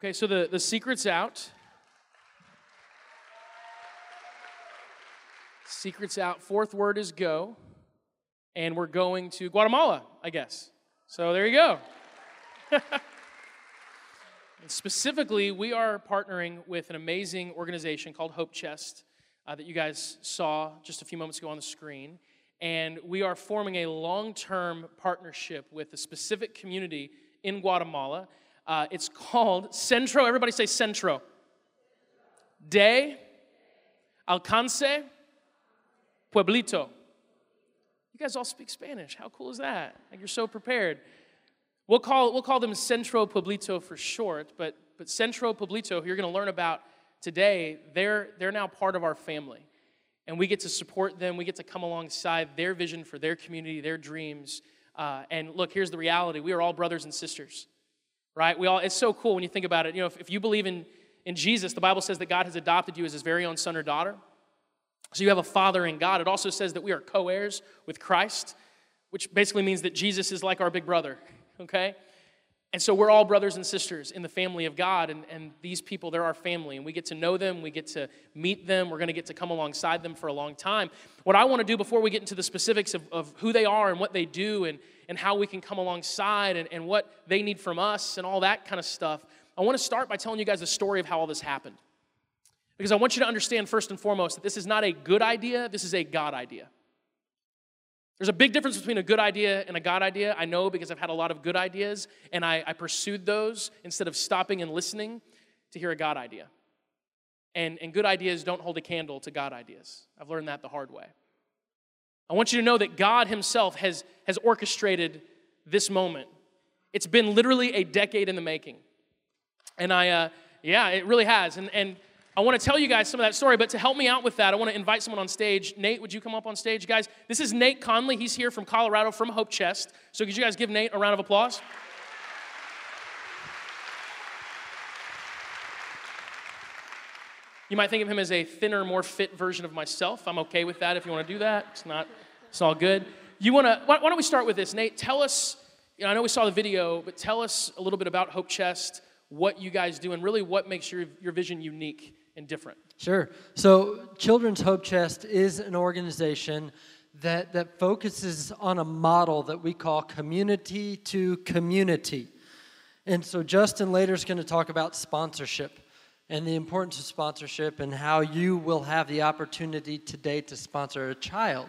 Okay, so the, the secret's out. Secret's out. Fourth word is go. And we're going to Guatemala, I guess. So there you go. specifically, we are partnering with an amazing organization called Hope Chest uh, that you guys saw just a few moments ago on the screen. And we are forming a long term partnership with a specific community in Guatemala. Uh, it's called Centro, everybody say Centro. De Alcance Pueblito. You guys all speak Spanish. How cool is that? Like you're so prepared. We'll call, we'll call them Centro Pueblito for short, but, but Centro Pueblito, who you're going to learn about today, they're, they're now part of our family. And we get to support them. We get to come alongside their vision for their community, their dreams. Uh, and look, here's the reality we are all brothers and sisters, right? We all, it's so cool when you think about it. You know, if, if you believe in, in Jesus, the Bible says that God has adopted you as his very own son or daughter. So you have a father in God. It also says that we are co heirs with Christ, which basically means that Jesus is like our big brother okay? And so we're all brothers and sisters in the family of God, and, and these people, they're our family, and we get to know them, we get to meet them, we're gonna get to come alongside them for a long time. What I wanna do before we get into the specifics of, of who they are and what they do and, and how we can come alongside and, and what they need from us and all that kind of stuff, I wanna start by telling you guys the story of how all this happened. Because I want you to understand, first and foremost, that this is not a good idea, this is a God idea. There's a big difference between a good idea and a God idea. I know because I've had a lot of good ideas and I, I pursued those instead of stopping and listening to hear a God idea. And, and good ideas don't hold a candle to God ideas. I've learned that the hard way. I want you to know that God Himself has, has orchestrated this moment. It's been literally a decade in the making. And I, uh, yeah, it really has. And, and I want to tell you guys some of that story, but to help me out with that, I want to invite someone on stage. Nate, would you come up on stage? Guys, this is Nate Conley. He's here from Colorado from Hope Chest. So could you guys give Nate a round of applause? You might think of him as a thinner, more fit version of myself. I'm okay with that if you want to do that. It's not, it's all good. You want to, why, don't we start with this? Nate, tell us, you know, I know we saw the video, but tell us a little bit about Hope Chest, what you guys do, and really what makes your, your vision unique and different? Sure. So, Children's Hope Chest is an organization that, that focuses on a model that we call community to community. And so, Justin later is going to talk about sponsorship and the importance of sponsorship and how you will have the opportunity today to sponsor a child.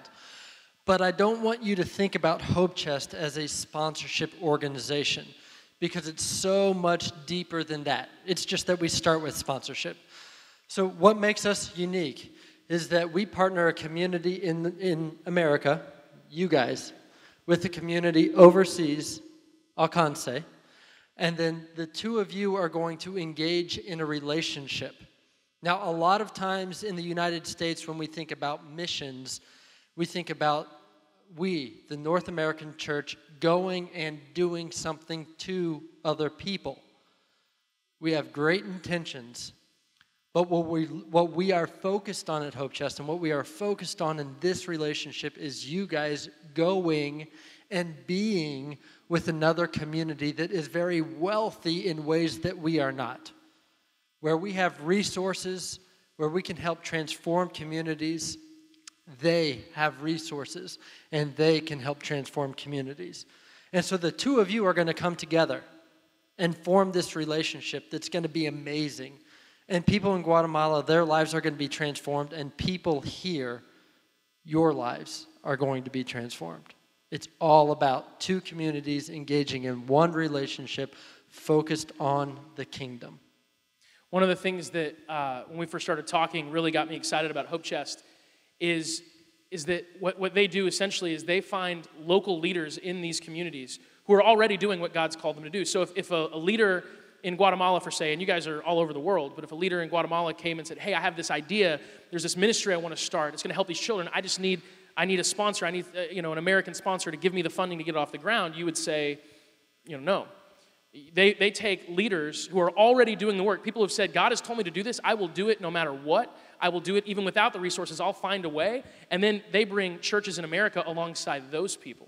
But I don't want you to think about Hope Chest as a sponsorship organization because it's so much deeper than that. It's just that we start with sponsorship. So, what makes us unique is that we partner a community in, in America, you guys, with a community overseas, Alcance, and then the two of you are going to engage in a relationship. Now, a lot of times in the United States, when we think about missions, we think about we, the North American church, going and doing something to other people. We have great intentions, but what we, what we are focused on at Hope Chest and what we are focused on in this relationship is you guys going and being with another community that is very wealthy in ways that we are not. Where we have resources, where we can help transform communities, they have resources and they can help transform communities. And so the two of you are going to come together and form this relationship that's going to be amazing and people in Guatemala, their lives are going to be transformed, and people here, your lives are going to be transformed. It's all about two communities engaging in one relationship focused on the kingdom. One of the things that, uh, when we first started talking, really got me excited about Hope Chest is, is that what, what they do essentially is they find local leaders in these communities who are already doing what God's called them to do. So if, if a, a leader in Guatemala, for say, and you guys are all over the world, but if a leader in Guatemala came and said, Hey, I have this idea, there's this ministry I want to start, it's going to help these children, I just need, I need a sponsor, I need, uh, you know, an American sponsor to give me the funding to get it off the ground, you would say, you know, no. They, they take leaders who are already doing the work. People have said, God has told me to do this, I will do it no matter what. I will do it even without the resources, I'll find a way. And then they bring churches in America alongside those people.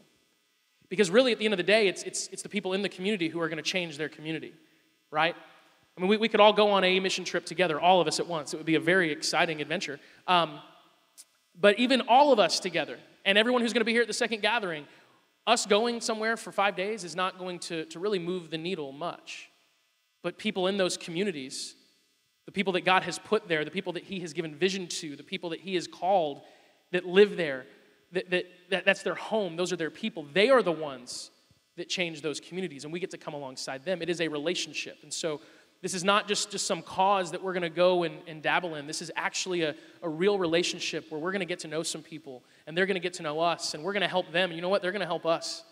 Because really, at the end of the day, it's, it's, it's the people in the community who are going to change their community right? I mean, we, we could all go on a mission trip together, all of us at once. It would be a very exciting adventure. Um, but even all of us together, and everyone who's going to be here at the second gathering, us going somewhere for five days is not going to, to really move the needle much. But people in those communities, the people that God has put there, the people that He has given vision to, the people that He has called that live there, that, that, that that's their home, those are their people, they are the ones that change those communities, and we get to come alongside them. It is a relationship. And so this is not just, just some cause that we're going to go and, and dabble in. This is actually a, a real relationship where we're going to get to know some people, and they're going to get to know us, and we're going to help them. And you know what? They're going to help us.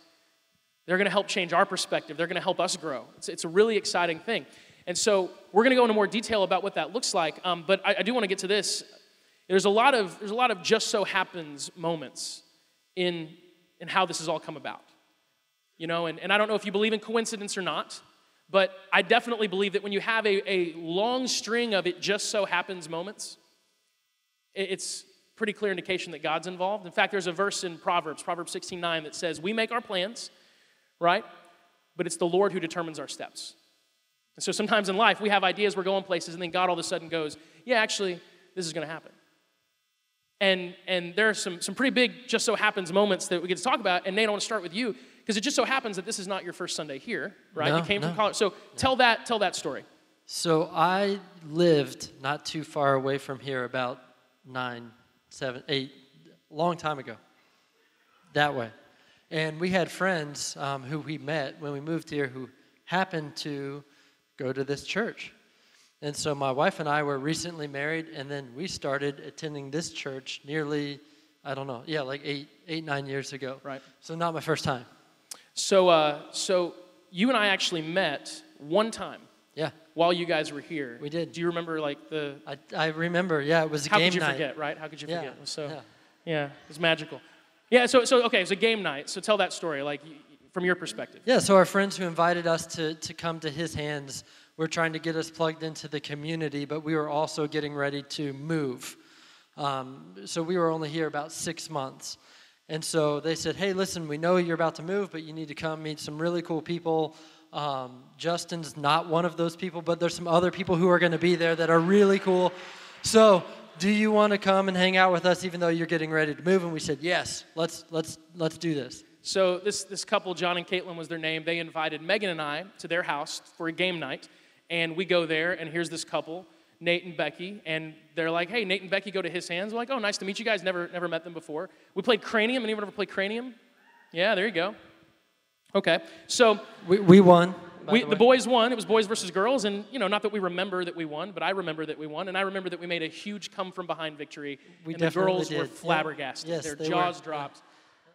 They're going to help change our perspective. They're going to help us grow. It's, it's a really exciting thing. And so we're going to go into more detail about what that looks like. Um, but I, I do want to get to this. There's a lot of there's a lot of just so happens moments in in how this has all come about. You know, and, and I don't know if you believe in coincidence or not, but I definitely believe that when you have a, a long string of it just so happens moments, it's pretty clear indication that God's involved. In fact, there's a verse in Proverbs, Proverbs 16:9, that says, We make our plans, right? But it's the Lord who determines our steps. And so sometimes in life, we have ideas, we're going places, and then God all of a sudden goes, Yeah, actually, this is going to happen. And, and there are some, some pretty big just so happens moments that we get to talk about. And Nate, I want to start with you because it just so happens that this is not your first Sunday here, right? No, you came no. from college. So tell that, tell that story. So I lived not too far away from here, about nine, seven, eight, long time ago, that way. And we had friends um, who we met when we moved here who happened to go to this church. And so my wife and I were recently married, and then we started attending this church nearly, I don't know, yeah, like eight, eight, nine years ago. Right. So not my first time. So, uh, so you and I actually met one time Yeah, while you guys were here. We did. Do you remember like the? I, I remember. Yeah, it was a How game night. How could you night. forget, right? How could you Yeah, forget? It was so yeah. yeah. it was magical. Yeah. So, so okay, it was a game night. So tell that story, like from your perspective. Yeah, so our friends who invited us to, to come to his hands were trying to get us plugged into the community, but we were also getting ready to move. Um, so we were only here about six months. And so they said, hey, listen, we know you're about to move, but you need to come meet some really cool people. Um, Justin's not one of those people, but there's some other people who are going to be there that are really cool. So do you want to come and hang out with us even though you're getting ready to move? And we said, yes, let's, let's, let's do this. So this this couple, John and Caitlin was their name. They invited Megan and I to their house for a game night, and we go there, and here's this couple, Nate and Becky, and they're like, "Hey, Nate and Becky go to his hands." We're like, "Oh, nice to meet you guys. Never never met them before." We played Cranium. Anyone ever play Cranium? Yeah, there you go. Okay, so We, we won. we, the the boys won. It was boys versus girls, and you know, not that we remember that we won, but I remember that we won, and I remember that we made a huge come from behind victory. We and the girls were did. Yeah. flabbergasted. Yes, Their they were. jaws dropped.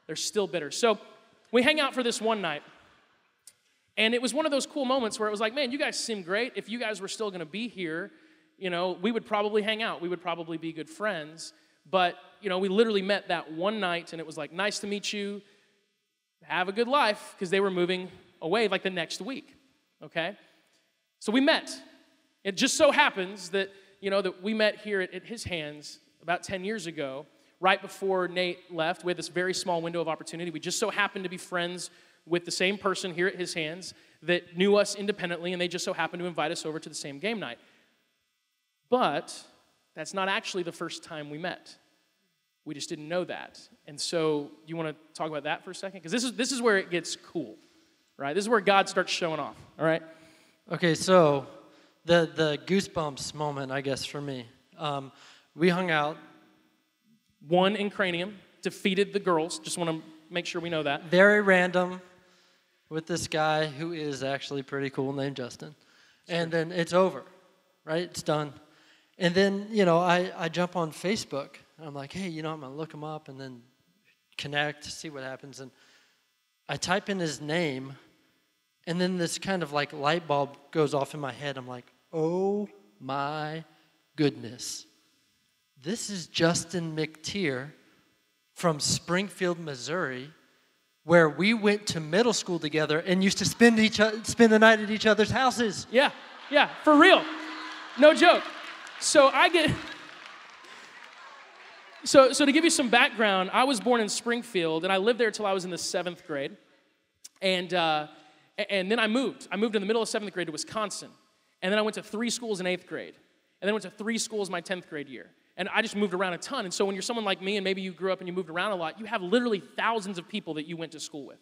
They're still bitter. So we hang out for this one night, and it was one of those cool moments where it was like, man, you guys seem great. If you guys were still going to be here, you know, we would probably hang out. We would probably be good friends. But you know, we literally met that one night, and it was like, nice to meet you. Have a good life because they were moving away like the next week okay? So we met. It just so happens that you know that we met here at, at his hands about 10 years ago right before nate left. We had this very small window of opportunity. We just so happened to be friends with the same person here at his hands that knew us independently and they just so happened to invite us over to the same game night but that's not actually the first time we met we just didn't know that. And so, you want to talk about that for a second? Because this is, this is where it gets cool, right? This is where God starts showing off, all right? Okay, so the the goosebumps moment, I guess, for me. Um, we hung out One in Cranium defeated the girls. Just want to make sure we know that. very random with this guy who is actually pretty cool named Justin, and then it's over, right? It's done. And then you know I I jump on Facebook. I'm like, hey, you know, I'm gonna look him up and then connect, see what happens, and I type in his name, and then this kind of like light bulb goes off in my head. I'm like, oh my goodness. This is Justin McTeer from Springfield, Missouri, where we went to middle school together and used to spend, each, spend the night at each other's houses. Yeah, yeah, for real. No joke. So I get. So, so to give you some background, I was born in Springfield and I lived there till I was in the seventh grade. And, uh, and then I moved. I moved in the middle of seventh grade to Wisconsin. And then I went to three schools in eighth grade. And then went to three schools my 10th grade year. And I just moved around a ton. And so when you're someone like me and maybe you grew up and you moved around a lot, you have literally thousands of people that you went to school with.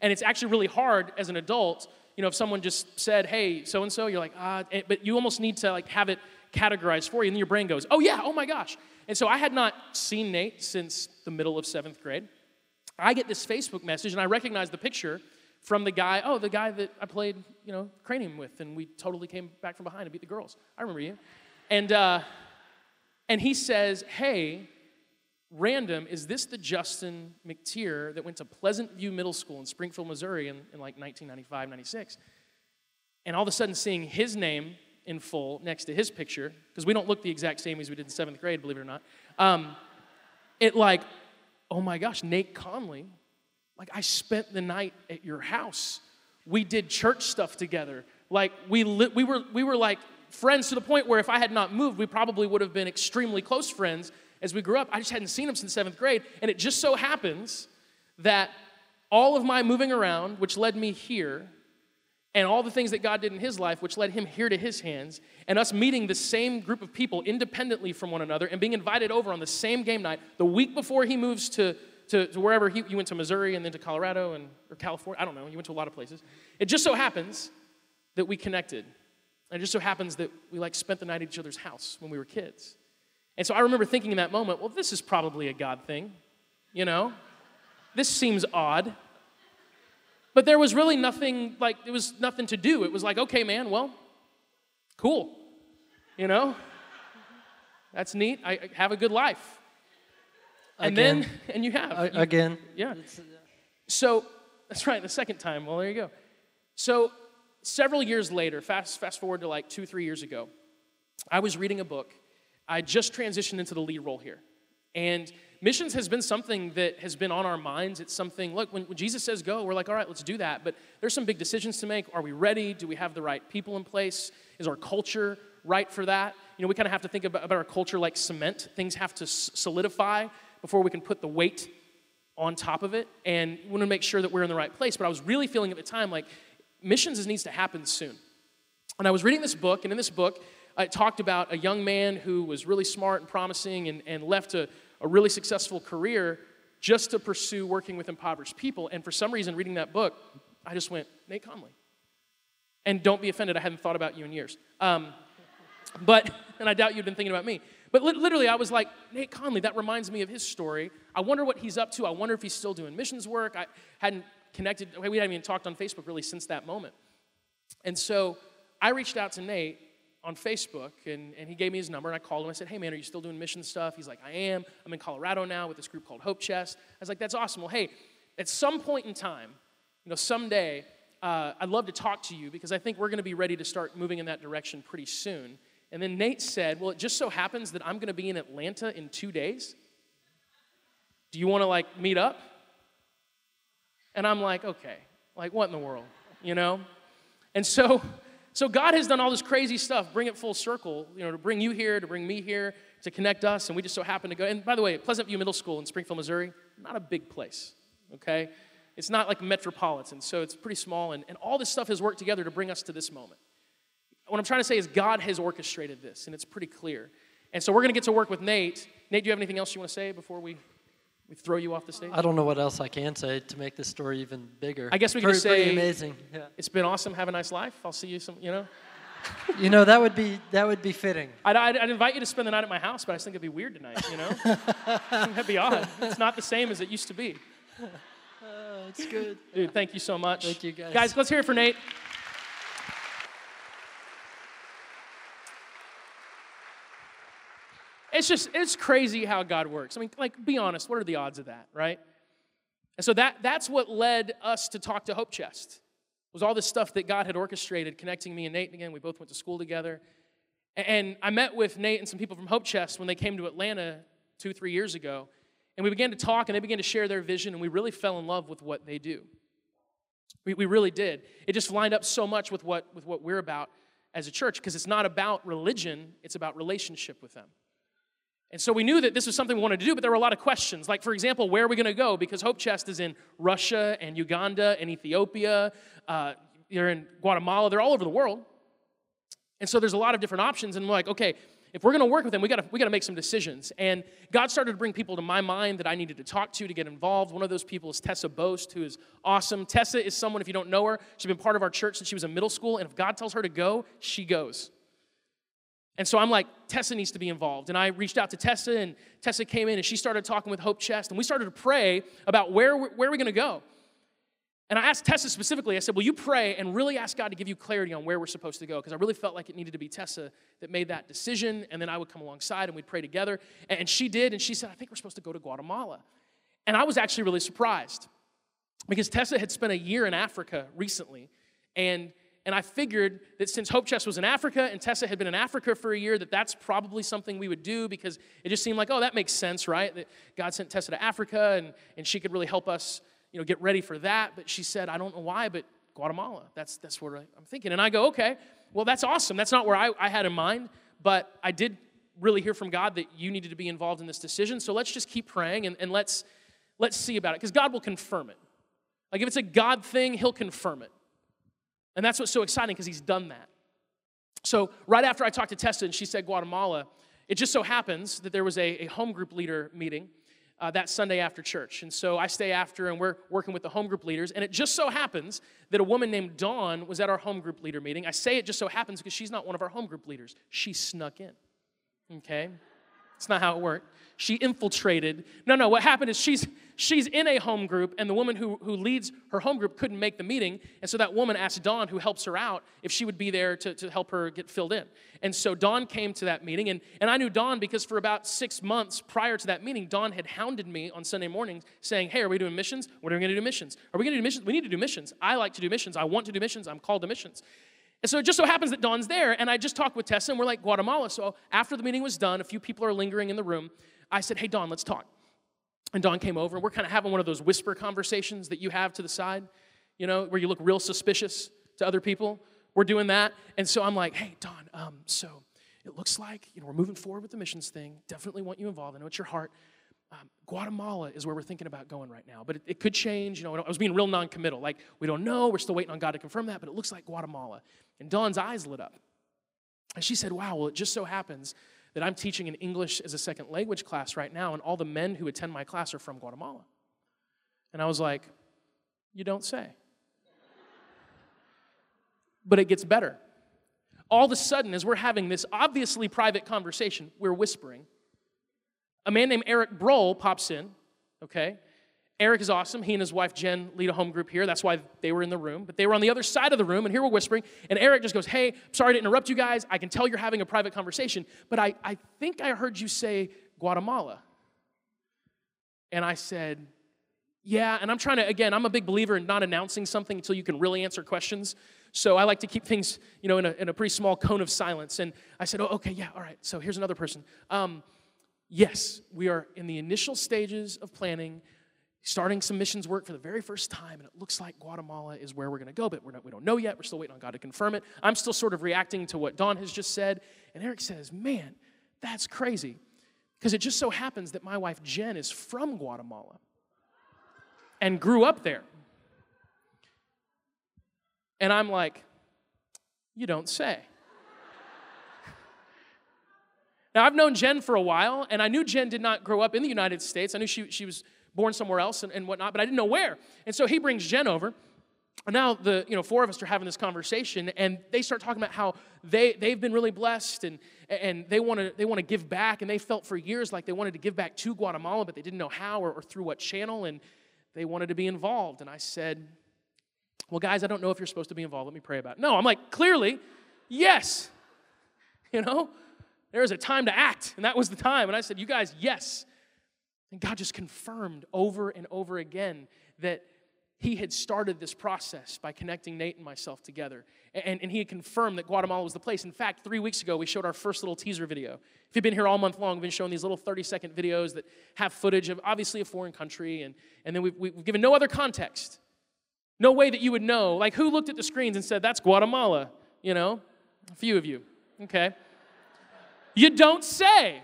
And it's actually really hard as an adult, you know, if someone just said, hey, so and so, you're like, ah, but you almost need to like have it categorized for you. And your brain goes, oh yeah, oh my gosh. And so I had not seen Nate since the middle of seventh grade. I get this Facebook message and I recognize the picture from the guy, oh, the guy that I played, you know, cranium with, and we totally came back from behind and beat the girls. I remember you. And, uh, and he says, hey, random, is this the Justin McTeer that went to Pleasant View Middle School in Springfield, Missouri in, in like 1995, 96? And all of a sudden, seeing his name in full next to his picture, because we don't look the exact same as we did in seventh grade, believe it or not, um, it like, oh my gosh, Nate Conley, like I spent the night at your house. We did church stuff together. Like we, li- we, were, we were like friends to the point where if I had not moved, we probably would have been extremely close friends as we grew up. I just hadn't seen him since seventh grade. And it just so happens that all of my moving around, which led me here, and all the things that God did in his life, which led him here to his hands, and us meeting the same group of people independently from one another and being invited over on the same game night the week before he moves to, to, to wherever he, you went to Missouri and then to Colorado and, or California. I don't know. You went to a lot of places. It just so happens that we connected. And it just so happens that we like spent the night at each other's house when we were kids. And so I remember thinking in that moment, well, this is probably a God thing, you know? This seems odd. But there was really nothing, like, there was nothing to do. It was like, okay, man, well, cool. You know? That's neat. I, I have a good life. And Again. then, and you have. You- Again. yeah. So that's right, the second time. Well, there you go. So several years later, fast fast forward to like two, three years ago, I was reading a book. I just transitioned into the lead role here. And missions has been something that has been on our minds. It's something, look, when, when Jesus says go, we're like, all right, let's do that. But there's some big decisions to make. Are we ready? Do we have the right people in place? Is our culture right for that? You know, we kind of have to think about, about our culture like cement. Things have to s- solidify before we can put the weight on top of it and we want to make sure that we're in the right place. But I was really feeling at the time like missions needs to happen soon. And I was reading this book, and in this book, it talked about a young man who was really smart and promising and, and left a, a really successful career just to pursue working with impoverished people. And for some reason, reading that book, I just went, Nate Conley. And don't be offended, I hadn't thought about you in years. Um, but, and I doubt you'd been thinking about me. But li- literally, I was like, Nate Conley, that reminds me of his story. I wonder what he's up to. I wonder if he's still doing missions work. I hadn't connected, we hadn't even talked on Facebook really since that moment. And so I reached out to Nate on Facebook, and, and he gave me his number, and I called him. I said, Hey, man, are you still doing mission stuff? He's like, I am. I'm in Colorado now with this group called Hope Chest. I was like, That's awesome. Well, hey, at some point in time, you know, someday, uh, I'd love to talk to you because I think we're going to be ready to start moving in that direction pretty soon. And then Nate said, Well, it just so happens that I'm going to be in Atlanta in two days. Do you want to like meet up? And I'm like, Okay, like what in the world, you know? And so, so God has done all this crazy stuff, bring it full circle, you know, to bring you here, to bring me here, to connect us, and we just so happen to go. And by the way, Pleasant View Middle School in Springfield, Missouri, not a big place, okay? It's not like metropolitan, so it's pretty small, and, and all this stuff has worked together to bring us to this moment. What I'm trying to say is God has orchestrated this, and it's pretty clear. And so we're going to get to work with Nate. Nate, do you have anything else you want to say before we, we throw you off the stage? I don't know what else I can say to make this story even bigger. I guess we could pretty, just pretty say- amazing. Yeah. It's been awesome. Have a nice life. I'll see you some, you know. You know that would be that would be fitting. I'd, I'd, I'd invite you to spend the night at my house, but I just think it'd be weird tonight, you know? That'd be odd. It's not the same as it used to be. Oh, it's good. Dude, thank you so much. Thank you, guys. Guys, let's hear it for Nate. It's just, it's crazy how God works. I mean, like, be honest, what are the odds of that, right? And so that, that's what led us to talk to Hope Chest, was all this stuff that God had orchestrated, connecting me and Nate again. We both went to school together. And I met with Nate and some people from Hope Chest when they came to Atlanta two, three years ago. And we began to talk, and they began to share their vision, and we really fell in love with what they do. We, we really did. It just lined up so much with what, with what we're about as a church, because it's not about religion, it's about relationship with them. And so we knew that this was something we wanted to do, but there were a lot of questions. Like, for example, where are we going to go? Because Hope Chest is in Russia and Uganda and Ethiopia. Uh, they're in Guatemala. They're all over the world. And so there's a lot of different options, and we're like, okay, if we're going to work with them, we got to we got to make some decisions. And God started to bring people to my mind that I needed to talk to to get involved. One of those people is Tessa Boast, who is awesome. Tessa is someone, if you don't know her, she's been part of our church since she was in middle school, and if God tells her to go, she goes. And so I'm like, Tessa needs to be involved. And I reached out to Tessa, and Tessa came in and she started talking with Hope Chest, and we started to pray about where, where are we going to go. And I asked Tessa specifically, I said, Will you pray and really ask God to give you clarity on where we're supposed to go? Because I really felt like it needed to be Tessa that made that decision, and then I would come alongside and we'd pray together. And she did, and she said, I think we're supposed to go to Guatemala. And I was actually really surprised because Tessa had spent a year in Africa recently, and and I figured that since Hope Chest was in Africa and Tessa had been in Africa for a year, that that's probably something we would do because it just seemed like, oh, that makes sense, right? That God sent Tessa to Africa and, and she could really help us, you know, get ready for that. But she said, I don't know why, but Guatemala. That's, that's what I'm thinking. And I go, okay, well, that's awesome. That's not where I, I had in mind, but I did really hear from God that you needed to be involved in this decision. So let's just keep praying and, and let's, let's see about it because God will confirm it. Like if it's a God thing, He'll confirm it. And that's what's so exciting because he's done that. So, right after I talked to Tessa and she said Guatemala, it just so happens that there was a, a home group leader meeting uh, that Sunday after church. And so I stay after and we're working with the home group leaders. And it just so happens that a woman named Dawn was at our home group leader meeting. I say it just so happens because she's not one of our home group leaders. She snuck in. Okay? It's not how it worked. She infiltrated. No, no, what happened is she's she's in a home group, and the woman who, who leads her home group couldn't make the meeting. And so that woman asked Dawn, who helps her out, if she would be there to, to help her get filled in. And so Dawn came to that meeting, and, and I knew Dawn because for about six months prior to that meeting, Dawn had hounded me on Sunday mornings saying, Hey, are we doing missions? When are we gonna do missions? Are we gonna do missions? We need to do missions. I like to do missions. I want to do missions. I'm called to missions. And so it just so happens that Dawn's there, and I just talked with Tessa, and we're like, Guatemala. So after the meeting was done, a few people are lingering in the room. I said, Hey, Dawn, let's talk. And Dawn came over, and we're kind of having one of those whisper conversations that you have to the side, you know, where you look real suspicious to other people. We're doing that. And so I'm like, Hey, Dawn, um, so it looks like, you know, we're moving forward with the missions thing. Definitely want you involved. I know it's your heart. Um, Guatemala is where we're thinking about going right now, but it, it could change. You know, I was being real non-committal. Like we don't know. We're still waiting on God to confirm that, but it looks like Guatemala. And Dawn's eyes lit up, and she said, "Wow, well, it just so happens that I'm teaching an English as a second language class right now, and all the men who attend my class are from Guatemala. And I was like, You don't say. But it gets better. All of a sudden, as we're having this obviously private conversation, we're whispering. A man named Eric Broll pops in, okay? Eric is awesome. He and his wife Jen lead a home group here. That's why they were in the room. But they were on the other side of the room, and here we're whispering. And Eric just goes, Hey, sorry to interrupt you guys. I can tell you're having a private conversation, but I, I think I heard you say Guatemala. And I said, Yeah. And I'm trying to, again, I'm a big believer in not announcing something until you can really answer questions. So I like to keep things, you know, in a, in a pretty small cone of silence. And I said, Oh, okay, yeah, all right. So here's another person. Um, yes, we are in the initial stages of planning starting some missions work for the very first time, and it looks like Guatemala is where we're going to go, but we're not, we don't know yet. We're still waiting on God to confirm it. I'm still sort of reacting to what Dawn has just said. And Eric says, Man, that's crazy. Because it just so happens that my wife Jen is from Guatemala and grew up there. And I'm like, You don't say. Now, I've known Jen for a while, and I knew Jen did not grow up in the United States. I knew she, she was born somewhere else and, and whatnot, but I didn't know where. And so he brings Jen over. And now the you know four of us are having this conversation, and they start talking about how they they've been really blessed and and they want to they want to give back, and they felt for years like they wanted to give back to Guatemala, but they didn't know how or, or through what channel, and they wanted to be involved. And I said, "Well, guys, I don't know if you're supposed to be involved. Let me pray about it." No, I'm like, clearly, yes. You know, there is a time to act, and that was the time. And I said, "You guys, yes." And God just confirmed over and over again that He had started this process by connecting Nate and myself together. And, and He had confirmed that Guatemala was the place. In fact, three weeks ago, we showed our first little teaser video. If you've been here all month long, we've been showing these little 30 second videos that have footage of obviously a foreign country, and, and then we've, we've given no other context. No way that you would know. Like, who looked at the screens and said, That's Guatemala? You know? A few of you. Okay. You don't say.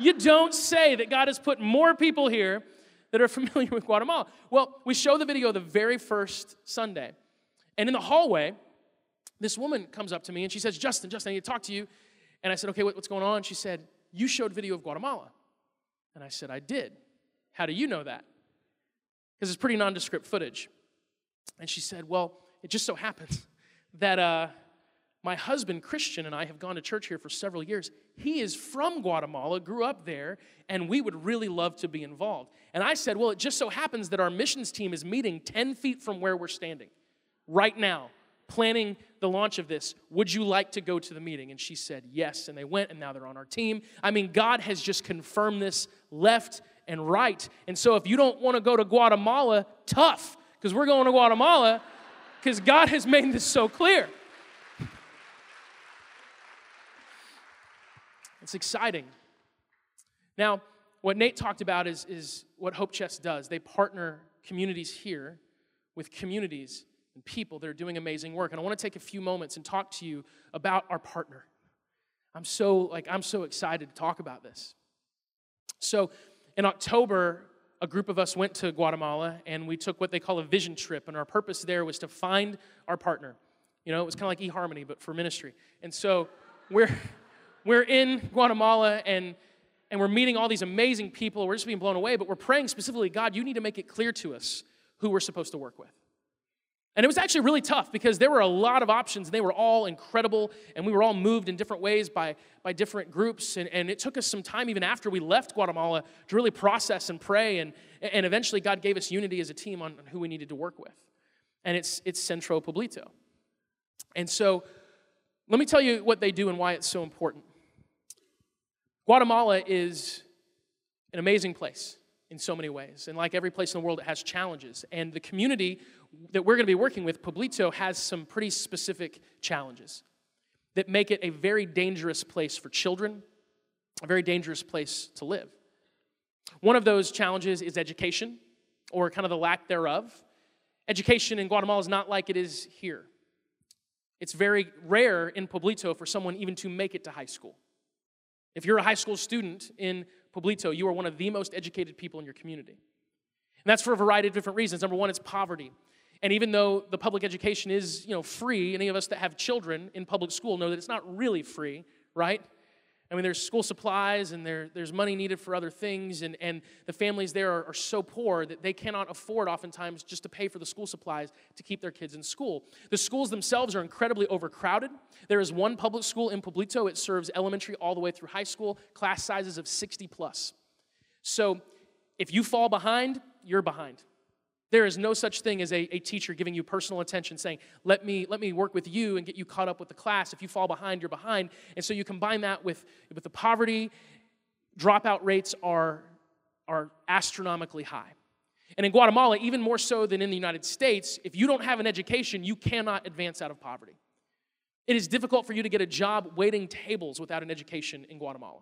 You don't say that God has put more people here that are familiar with Guatemala. Well, we show the video the very first Sunday. And in the hallway, this woman comes up to me and she says, Justin, Justin, I need to talk to you. And I said, okay, what's going on? She said, You showed video of Guatemala. And I said, I did. How do you know that? Because it's pretty nondescript footage. And she said, Well, it just so happens that uh, my husband, Christian, and I have gone to church here for several years. He is from Guatemala, grew up there, and we would really love to be involved. And I said, Well, it just so happens that our missions team is meeting 10 feet from where we're standing right now planning the launch of this. Would you like to go to the meeting? And she said, Yes. And they went, and now they're on our team. I mean, God has just confirmed this left and right. And so if you don't want to go to Guatemala, tough, because we're going to Guatemala because God has made this so clear. It's exciting. Now, what Nate talked about is, is what Hope Chest does. They partner communities here with communities and people that are doing amazing work. And I want to take a few moments and talk to you about our partner. I'm so like I'm so excited to talk about this. So, in October, a group of us went to Guatemala and we took what they call a vision trip and our purpose there was to find our partner. You know, it was kind of like eHarmony but for ministry. And so, we're we're in Guatemala and and we're meeting all these amazing people. We're just being blown away, but we're praying specifically, God, you need to make it clear to us who we're supposed to work with. And it was actually really tough because there were a lot of options and they were all incredible and we were all moved in different ways by, by different groups. And, and it took us some time, even after we left Guatemala, to really process and pray. And, and eventually, God gave us unity as a team on who we needed to work with. And it's, it's Centro Pueblito. And so, let me tell you what they do and why it's so important. Guatemala is an amazing place in so many ways. And like every place in the world, it has challenges. And the community that we're going to be working with, Pueblito, has some pretty specific challenges that make it a very dangerous place for children, a very dangerous place to live. One of those challenges is education, or kind of the lack thereof. Education in Guatemala is not like it is here. It's very rare in Pueblito for someone even to make it to high school. If you're a high school student in Pueblito, you are one of the most educated people in your community. And that's for a variety of different reasons. Number one, it's poverty. And even though the public education is, you know, free, any of us that have children in public school know that it's not really free, right? I mean, there's school supplies and there, there's money needed for other things, and, and the families there are, are, so poor that they cannot afford oftentimes just to pay for the school supplies to keep their kids in school. The schools themselves are incredibly overcrowded. There is one public school in Pueblito, it serves elementary all the way through high school, class sizes of 60 plus. So if you fall behind, you're behind. There is no such thing as a, a teacher giving you personal attention, saying, let me, let me work with you and get you caught up with the class. If you fall behind, you're behind. And so you combine that with, with the poverty, dropout rates are, are astronomically high. And in Guatemala, even more so than in the United States, if you don't have an education, you cannot advance out of poverty. It is difficult for you to get a job waiting tables without an education in Guatemala.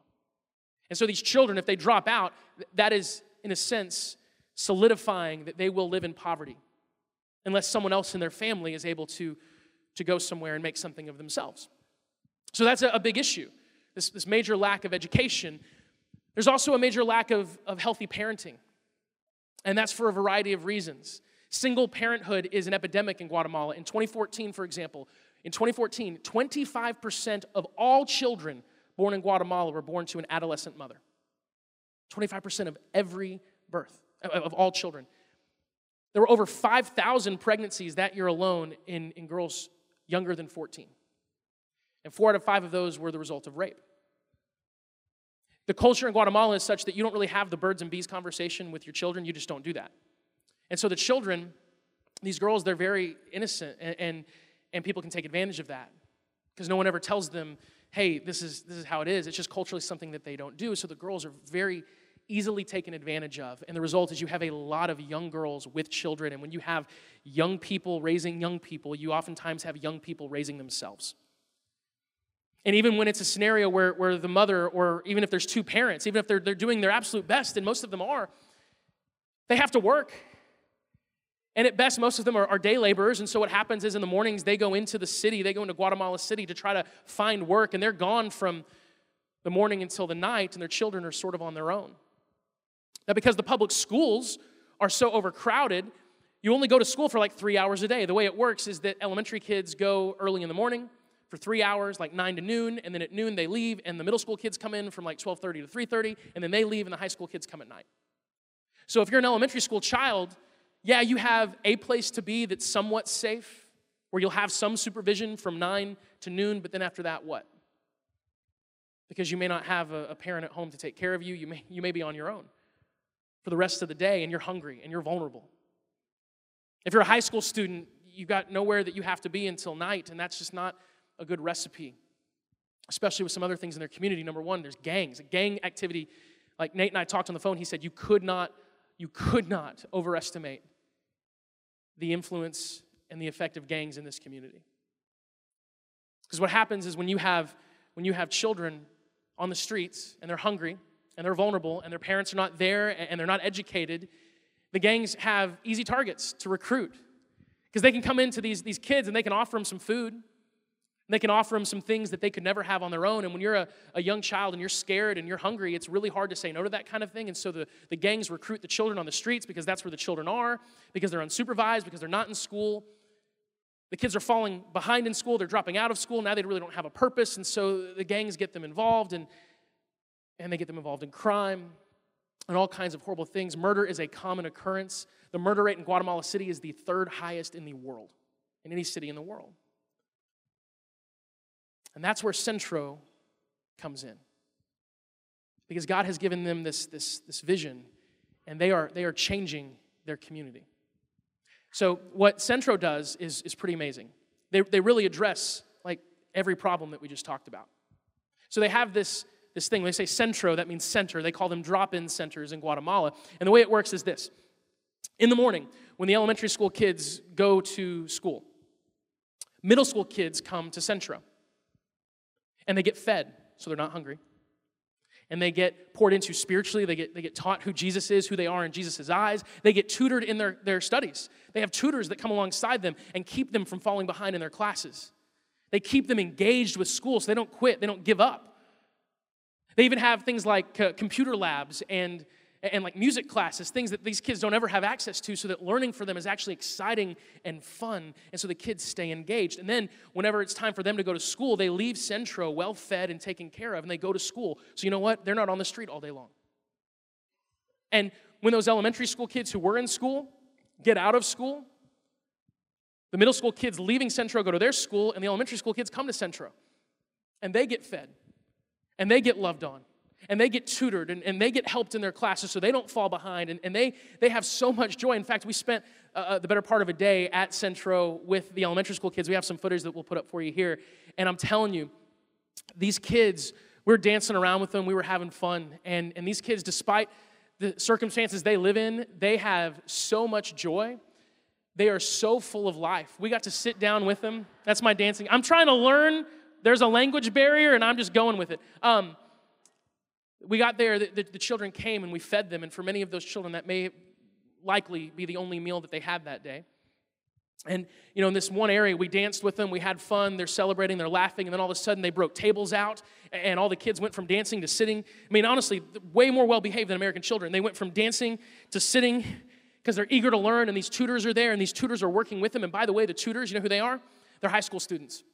And so these children, if they drop out, that is, in a sense, solidifying that they will live in poverty unless someone else in their family is able to, to go somewhere and make something of themselves. So that's a, a big issue, this, this major lack of education. There's also a major lack of, of healthy parenting, and that's for a variety of reasons. Single parenthood is an epidemic in Guatemala. In 2014, for example, in 2014, 25% of all children born in Guatemala were born to an adolescent mother. 25% of every birth of all children. There were over 5,000 pregnancies that year alone in, in girls younger than 14. And four out of five of those were the result of rape. The culture in Guatemala is such that you don't really have the birds and bees conversation with your children, you just don't do that. And so the children, these girls, they're very innocent, and, and, and people can take advantage of that because no one ever tells them, hey, this is, this is how it is. It's just culturally something that they don't do. So the girls are very easily taken advantage of. And the result is you have a lot of young girls with children. And when you have young people raising young people, you oftentimes have young people raising themselves. And even when it's a scenario where, where the mother, or even if there's two parents, even if they're, they're doing their absolute best, and most of them are, they have to work. And at best, most of them are, are, day laborers. And so what happens is in the mornings, they go into the city, they go into Guatemala City to try to find work, and they're gone from the morning until the night, and their children are sort of on their own. Now, because the public schools are so overcrowded, you only go to school for like three hours a day. The way it works is that elementary kids go early in the morning for three hours, like 9 to noon, and then at noon they leave, and the middle school kids come in from like 12.30 to 3.30, and then they leave, and the high school kids come at night. So if you're an elementary school child, yeah, you have a place to be that's somewhat safe, where you'll have some supervision from 9 to noon, but then after that, what? Because you may not have a, a parent at home to take care of you, you may, you may be on your own for the rest of the day, and you're hungry and you're vulnerable. If you're a high school student, you've got nowhere that you have to be until night, and that's just not a good recipe, especially with some other things in their community. Number one, there's gangs. Gang activity, like Nate and I talked on the phone, he said you could not, you could not overestimate the influence and the effect of gangs in this community. Because what happens is when you have when you have children on the streets and they're hungry and they're vulnerable and their parents are not there and they're not educated the gangs have easy targets to recruit because they can come into these, these kids and they can offer them some food. They can offer them some things that they could never have on their own. And when you're a, a young child and you're scared and you're hungry, it's really hard to say no to that kind of thing. And so the, the gangs recruit the children on the streets because that's where the children are, because they're unsupervised, because they're not in school. The kids are falling behind in school, they're dropping out of school. Now they really don't have a purpose. And so the gangs get them involved and, and they get them involved in crime and all kinds of horrible things. Murder is a common occurrence. The murder rate in Guatemala City is the third highest in the world, in any city in the world. And that's where Centro comes in. Because God has given them this, this, this vision, and they are, they are changing their community. So, what Centro does is, is pretty amazing. They, they really address like every problem that we just talked about. So, they have this this thing. When they say centro, that means center. They call them drop in centers in Guatemala. And the way it works is this in the morning, when the elementary school kids go to school, middle school kids come to Centro and they get fed, so they're not hungry. And they get poured into spiritually. They get, they get taught who Jesus is, who they are in Jesus' eyes. They get tutored in their, their studies. They have tutors that come alongside them and keep them from falling behind in their classes. They keep them engaged with school so they don't quit, they don't give up. They even have things like uh, computer labs and, and like music classes, things that these kids don't ever have access to, so that learning for them is actually exciting and fun. And so the kids stay engaged. And then whenever it's time for them to go to school, they leave Centro well fed and taken care of, and they go to school. So you know what? They're not on the street all day long. And when those elementary school kids who were in school get out of school, the middle school kids leaving Centro go to their school, and the elementary school kids come to Centro. And they get fed and they get loved on and they get tutored and, and they get helped in their classes so they don't fall behind and, and they, they have so much joy. In fact we spent uh, uh, the better part of a day at centro with the elementary school kids. We have some footage that we'll put up for you here and i'm telling you these kids we are dancing around with them we were having fun and, and these kids despite the circumstances they live in they have so much joy. They are so full of life. We got to sit down with them. That's my dancing. I'm trying to learn there's a language barrier, and I'm just going with it. Um, we got there, the, the, the children came and we fed them, and for many of those children, that may likely be the only meal that they had that day. And, you know, in this one area, we danced with them, we had fun, they're celebrating, they're laughing, and then all of a sudden they broke tables out, and all the kids went from dancing to sitting. I mean, honestly, way more well behaved than American children. They went from dancing to sitting because they're eager to learn, and these tutors are there, and these tutors are working with them. And by the way, the tutors, you know who they are? They're high school students.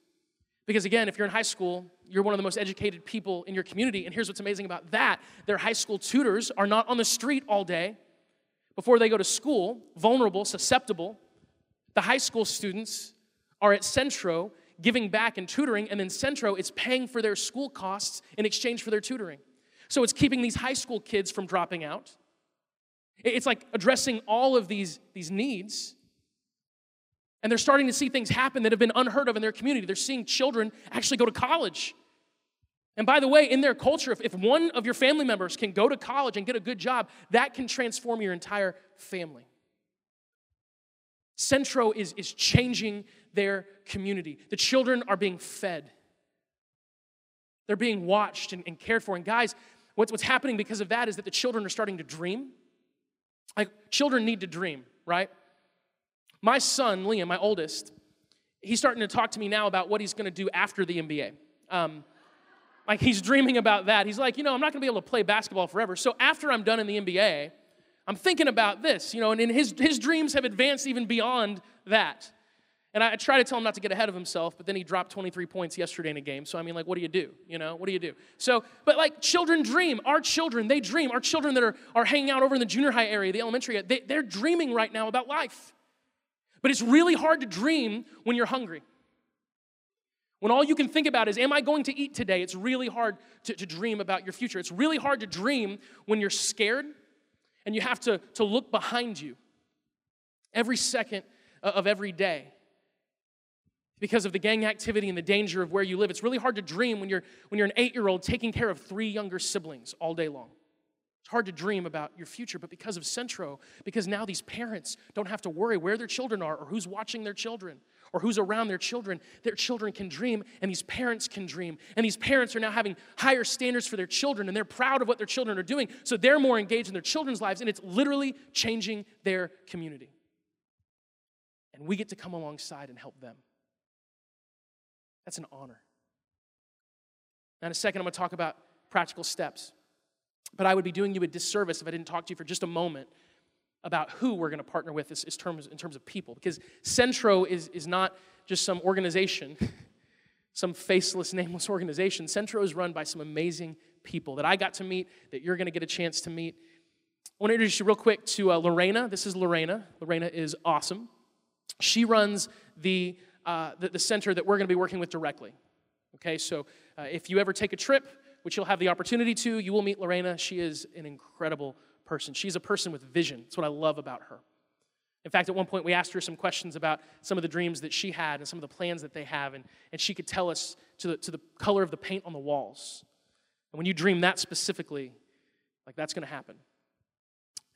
Because again, if you're in high school, you're one of the most educated people in your community. And here's what's amazing about that their high school tutors are not on the street all day before they go to school, vulnerable, susceptible. The high school students are at Centro giving back and tutoring, and then Centro is paying for their school costs in exchange for their tutoring. So it's keeping these high school kids from dropping out. It's like addressing all of these, these needs and they're starting to see things happen that have been unheard of in their community. They're seeing children actually go to college. And by the way, in their culture, if, if one of your family members can go to college and get a good job, that can transform your entire family. Centro is, is changing their community. The children are being fed, they're being watched and, and cared for. And guys, what's, what's happening because of that is that the children are starting to dream. Like, children need to dream, right? My son, Liam, my oldest, he's starting to talk to me now about what he's going to do after the NBA. Um, like he's dreaming about that. He's like, you know, I'm not going to be able to play basketball forever. So after I'm done in the NBA, I'm thinking about this, you know, and his, his dreams have advanced even beyond that. And I try to tell him not to get ahead of himself, but then he dropped 23 points yesterday in a game. So I mean, like, what do you do? You know, what do you do? So, but like children dream. Our children, they dream. Our children that are, are hanging out over in the junior high area, the elementary, they, they're dreaming right now about life. But it's really hard to dream when you're hungry. When all you can think about is, am I going to eat today? It's really hard to, to dream about your future. It's really hard to dream when you're scared and you have to, to look behind you every second of every day because of the gang activity and the danger of where you live. It's really hard to dream when you're, when you're an eight year old taking care of three younger siblings all day long. It's hard to dream about your future, but because of Centro, because now these parents don't have to worry where their children are or who's watching their children or who's around their children, their children can dream and these parents can dream. And these parents are now having higher standards for their children and they're proud of what their children are doing, so they're more engaged in their children's lives and it's literally changing their community. And we get to come alongside and help them. That's an honor. Now, in a second, I'm going to talk about practical steps. But I would be doing you a disservice if I didn't talk to you for just a moment about who we're going to partner with terms, in terms of people. Because Centro is, is not just some organization, some faceless, nameless organization. Centro is run by some amazing people that I got to meet, that you're going to get a chance to meet. I want to introduce you real quick to uh, Lorena. This is Lorena. Lorena is awesome. She runs the uh, the, the, center that we're going to be working with directly. Okay, so uh, if you ever take a trip, which you'll have the opportunity to, you will meet Lorena. She is an incredible person. She's a person with vision. That's what I love about her. In fact, at one point, we asked her some questions about some of the dreams that she had and some of the plans that they have, and, and she could tell us to the, to the color of the paint on the walls. And when you dream that specifically, like that's going to happen.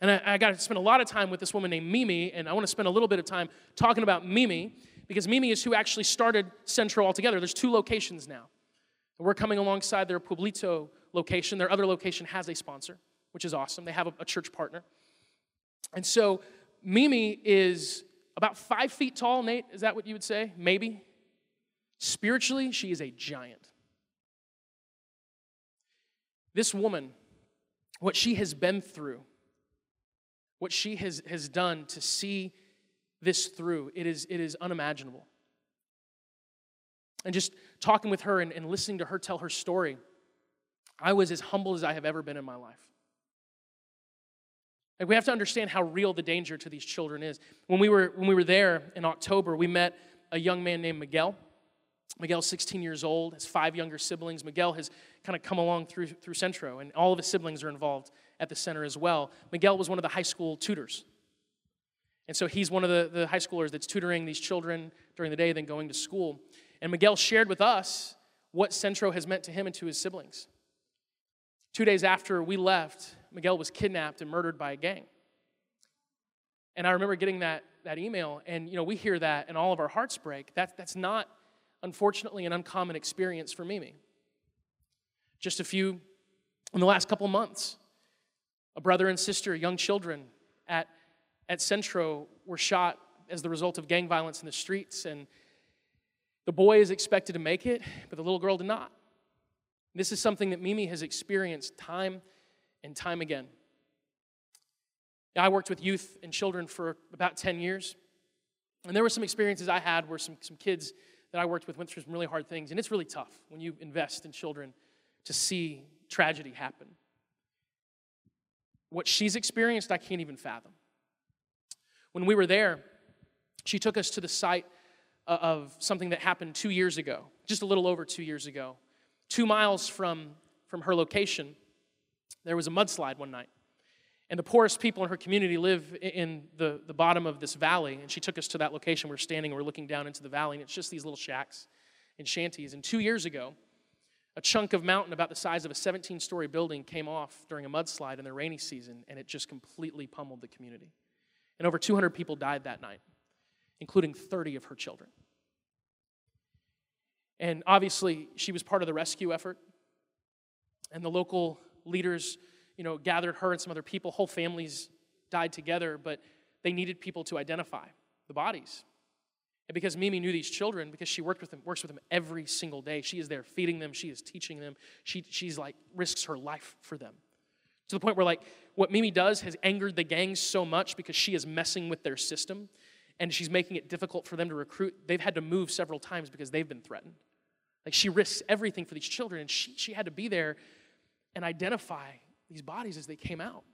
And I, I got to spend a lot of time with this woman named Mimi, and I want to spend a little bit of time talking about Mimi because Mimi is who actually started Centro altogether. There's two locations now. And we're coming alongside their Pueblito location. Their other location has a sponsor, which is awesome. They have a, a church partner. And so Mimi is about five feet tall, Nate. Is that what you would say? Maybe. Spiritually, she is a giant. This woman, what she has been through, what she has, has done to see this through. It is, it is unimaginable. And just talking with her and, and listening to her tell her story, I was as humble as I have ever been in my life. Like we have to understand how real the danger to these children is. When we were when we were there in October, we met a young man named Miguel. Miguel's 16 years old, has five younger siblings. Miguel has kind of come along through through Centro, and all of his siblings are involved at the center as well. Miguel was one of the high school tutors and so he's one of the, the high schoolers that's tutoring these children during the day, then going to school. And Miguel shared with us what Centro has meant to him and to his siblings. Two days after we left, Miguel was kidnapped and murdered by a gang. And I remember getting that, that email, and you know, we hear that and all of our hearts break. That, that's not, unfortunately, an uncommon experience for Mimi. Just a few, in the last couple months, a brother and sister, young children, at at Centro were shot as the result of gang violence in the streets. And the boy is expected to make it, but the little girl did not. This is something that Mimi has experienced time and time again. I worked with youth and children for about 10 years. And there were some experiences I had where some, some kids that I worked with went through some really hard things. And it's really tough when you invest in children to see tragedy happen. What she's experienced, I can't even fathom. When we were there, she took us to the site Uh, of something that happened two years ago, just a little over two years ago. Two miles from, from her location, there was a mudslide one night. And the poorest people in her community live in the, the bottom of this valley. And she took us to that location. We're standing, we're looking down into the valley, and it's just these little shacks and shanties. And two years ago, a chunk of mountain about the size of a 17 story building came off during a mudslide in the rainy season, and it just completely pummeled the community. And over 200 people died that night, including 30 of her children. And obviously, she was part of the rescue effort. And the local leaders, you know, gathered her and some other people. Whole families died together, but they needed people to identify the bodies. And because Mimi knew these children, because she worked with them, works with them every single day, she is there feeding them, she is teaching them, she, she's like risks her life for them To the point where, like, what Mimi does has angered the gangs so much because she is messing with their system and she's making it difficult for them to recruit. They've had to move several times because they've been threatened. Like, she risks everything for these children, and she, she had to be there and identify these bodies as they came out.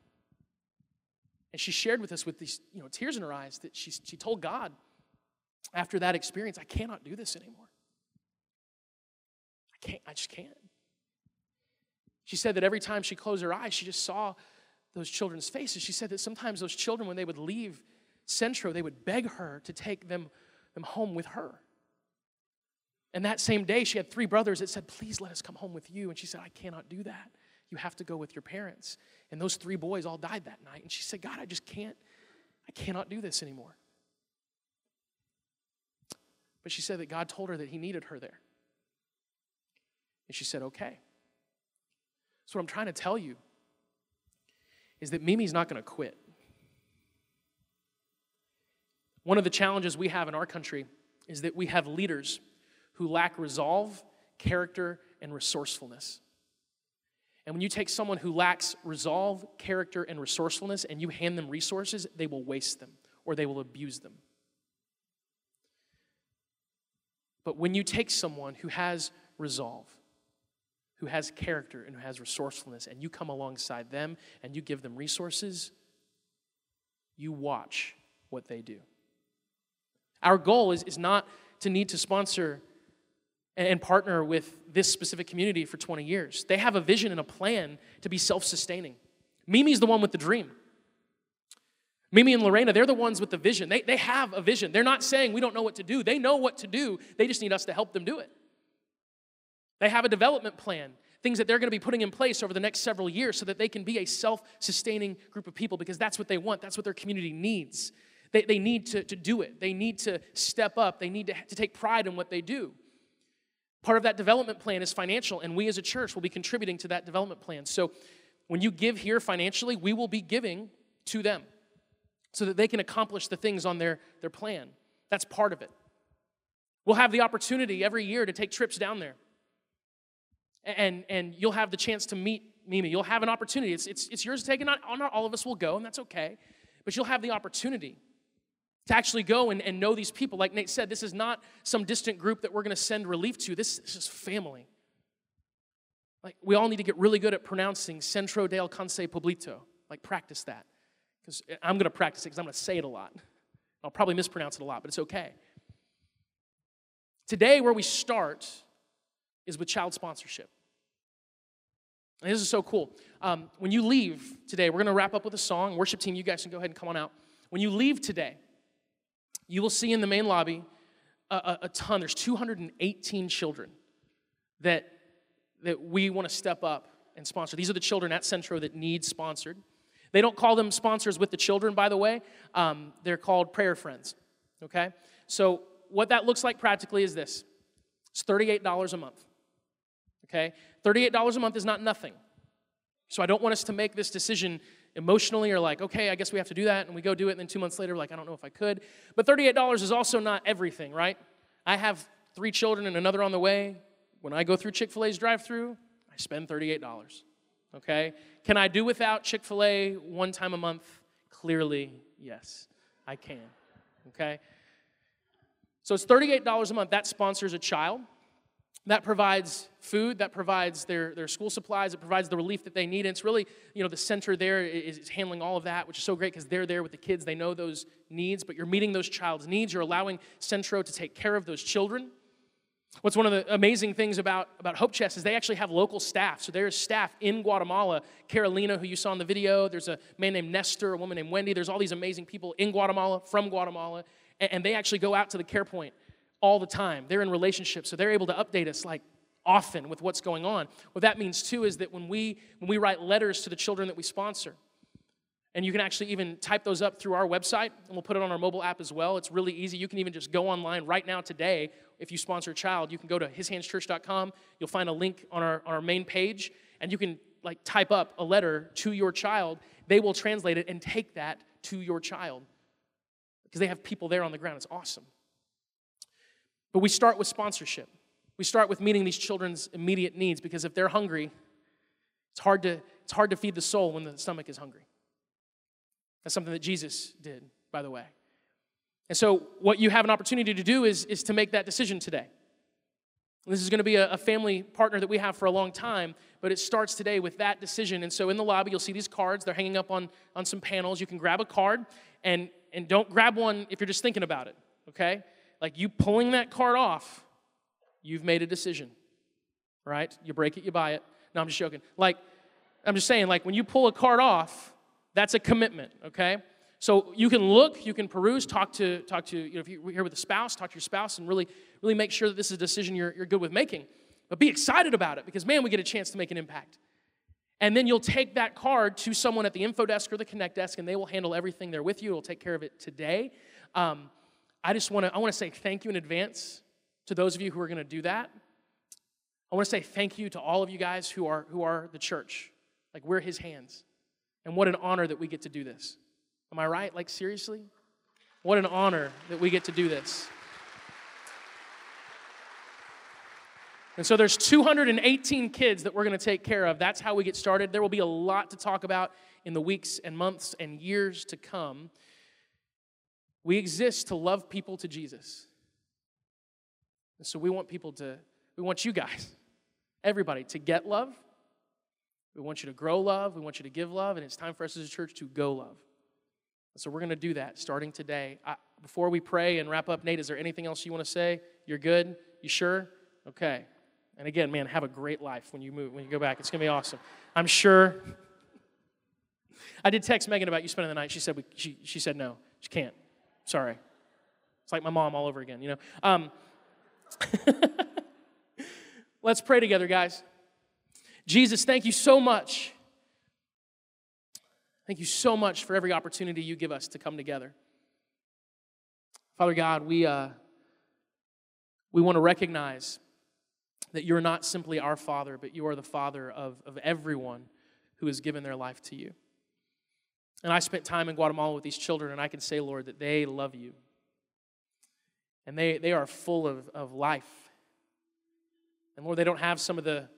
And she shared with us with these you know, tears in her eyes that she, she told God after that experience, I cannot do this anymore. I can't, I just can't. She said that every time she closed her eyes, she just saw those children's faces. She said that sometimes those children, when they would leave Centro, they would beg her to take them, them home with her. And that same day, she had three brothers that said, Please let us come home with you. And she said, I cannot do that. You have to go with your parents. And those three boys all died that night. And she said, God, I just can't, I cannot do this anymore. But she said that God told her that He needed her there. And she said, Okay. So, what I'm trying to tell you is that Mimi's not going to quit. One of the challenges we have in our country is that we have leaders who lack resolve, character, and resourcefulness. And when you take someone who lacks resolve, character, and resourcefulness and you hand them resources, they will waste them or they will abuse them. But when you take someone who has resolve, who has character, and who has resourcefulness, and you come alongside them and you give them resources, you watch what they do. Our goal is, is not to need to sponsor and partner with this specific community for 20 years. They have a vision and a plan to be self sustaining. Mimi's the one with the dream. Mimi and Lorena, they're the ones with the vision. They, they have a vision. They're not saying we don't know what to do. They know what to do. They just need us to help them do it. They have a development plan, things that they're going to be putting in place over the next several years so that they can be a self sustaining group of people because that's what they want. That's what their community needs. They, they need to, to do it, they need to step up, they need to, to take pride in what they do. Part of that development plan is financial, and we as a church will be contributing to that development plan. So when you give here financially, we will be giving to them so that they can accomplish the things on their, their plan. That's part of it. We'll have the opportunity every year to take trips down there. And, and you'll have the chance to meet Mimi. You'll have an opportunity. It's, it's, it's yours to take, and not, not all of us will go, and that's okay. But you'll have the opportunity to actually go and, and know these people. Like Nate said, this is not some distant group that we're going to send relief to. This, this is family. Like, we all need to get really good at pronouncing Centro del Alcance Pueblito. Like, practice that. Because I'm going to practice it because I'm going to say it a lot. I'll probably mispronounce it a lot, but it's okay. Today, where we start is with child sponsorship. And this is so cool. Um, when you leave today, we're going to wrap up with a song. Worship team, you guys can go ahead and come on out. When you leave today, you will see in the main lobby a, a, a ton. There's 218 children that, that we want to step up and sponsor. These are the children at Centro that need sponsored. They don't call them sponsors with the children, by the way. Um, they're called prayer friends. Okay? So, what that looks like practically is this it's $38 a month. Okay? $38 a month is not nothing. So, I don't want us to make this decision emotionally are like, okay, I guess we have to do that, and we go do it, and then two months later, like, I don't know if I could. But $38 is also not everything, right? I have three children and another on the way. When I go through Chick fil A's drive through, I spend $38. Okay? Can I do without Chick fil A one time a month? Clearly, yes, I can. Okay? So it's $38 a month. That sponsors a child that provides food that provides their, their school supplies it provides the relief that they need. And it's really you know the center there is, is handling all of that which is so great because they're there with the kids. They know those needs but you're meeting those child's needs. You're allowing centro to take care of those children. What's one of the amazing things about, about HopeChest is they actually have local staff. So there's staff in guatemala. Carolina who you saw in the video there's a man named nestor a woman named wendy. There's all these amazing people in guatemala from guatemala and, and they actually go out to the care point all the time. They're in relationships, so they're able to update us like often with what's going on. What that means too is that when we when we write letters to the children that we sponsor, and you can actually even type those up through our website, and we'll put it on our mobile app as well. It's really easy. You can even just go online right now today. If you sponsor a child, you can go to hishandschurch.com. You'll find a link on our, on our main page, and you can like type up a letter to your child. They will translate it and take that to your child because they have people there on the ground. It's awesome. But we start with sponsorship. We start with meeting these children's immediate needs because if they're hungry, it's hard to it's hard to feed the soul when the stomach is hungry. That's something that Jesus did, by the way. And so, what you have an opportunity to do is, is to make that decision today. This is going to be a, a, family partner that we have for a long time, but it starts today with that decision. And so, in the lobby, you'll see these cards. They're hanging up on, on some panels. You can grab a card, and, and don't grab one if you're just thinking about it, okay? Like you pulling that card off, you've made a decision, right? You break it, you buy it. No, I'm just joking. Like, I'm just saying, like, when you pull a card off, that's a commitment, okay? So you can look, you can peruse, talk to, talk to, you know, if you're here with a spouse, talk to your spouse and really, really make sure that this is a decision you're, you're good with making. But be excited about it because, man, we get a chance to make an impact. And then you'll take that card to someone at the info desk or the connect desk, and they will handle everything there with you. It'll take care of it today. Um, I just want to I want to say thank you in advance to those of you who are going to do that. I want to say thank you to all of you guys who are who are the church. Like we're his hands. And what an honor that we get to do this. Am I right? Like, seriously? What an honor that we get to do this. And so there's 218 kids that we're going to take care of. That's how we get started. There will be a lot to talk about in the weeks and months and years to come. We exist to love people to Jesus. And so we want people to, we want you guys, everybody, to get love. We want you to grow love. We want you to give love. And it's time for us as a church to go love. So we're going to do that starting today. I, before we pray and wrap up, Nate, is there anything else you want to say? You're good? You sure? Okay. And again, man, have a great life when you move, when you go back. It's going to be awesome. I'm sure. I did text Megan about you spending the night. She said we, she, she said no. She can't. Sorry. It's like my mom all over again, you know. Um, let's pray together, guys. Jesus, thank you so much Thank you so much for every opportunity you give us to come together. Father God, we, uh, we want to recognize that you're not simply our Father, but you are the Father of, of everyone who has given their life to you. And I spent time in Guatemala with these children, and I can say, Lord, that they love you. And they, they are full of, of life. And Lord, they don't have some of the,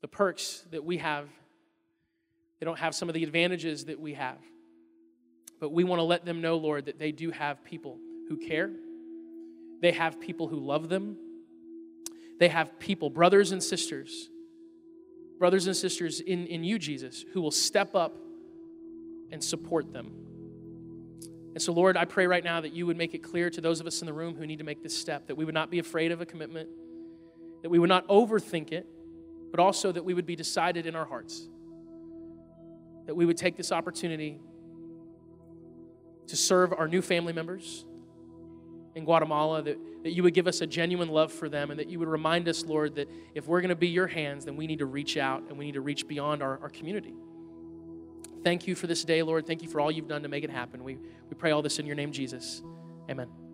the perks that we have they don't have some of the advantages that we have. But we want to let them know, Lord, that they do have people who care. They have people who love them. They have people, brothers and sisters, brothers and sisters in, in you, Jesus, who will step up and support them. And so, Lord, I pray right now that you would make it clear to those of us in the room who need to make this step that we would not be afraid of a commitment, that we would not overthink it, but also that we would be decided in our hearts that we would take this opportunity to serve our new family members in Guatemala, that, that you would give us a genuine love for them, and that you would remind us, Lord, that if we're going to be your hands, then we need to reach out and we need to reach beyond our, our community. Thank you for this day, Lord. Thank you for all you've done to make it happen. We, we pray all this in your name, Jesus. Amen.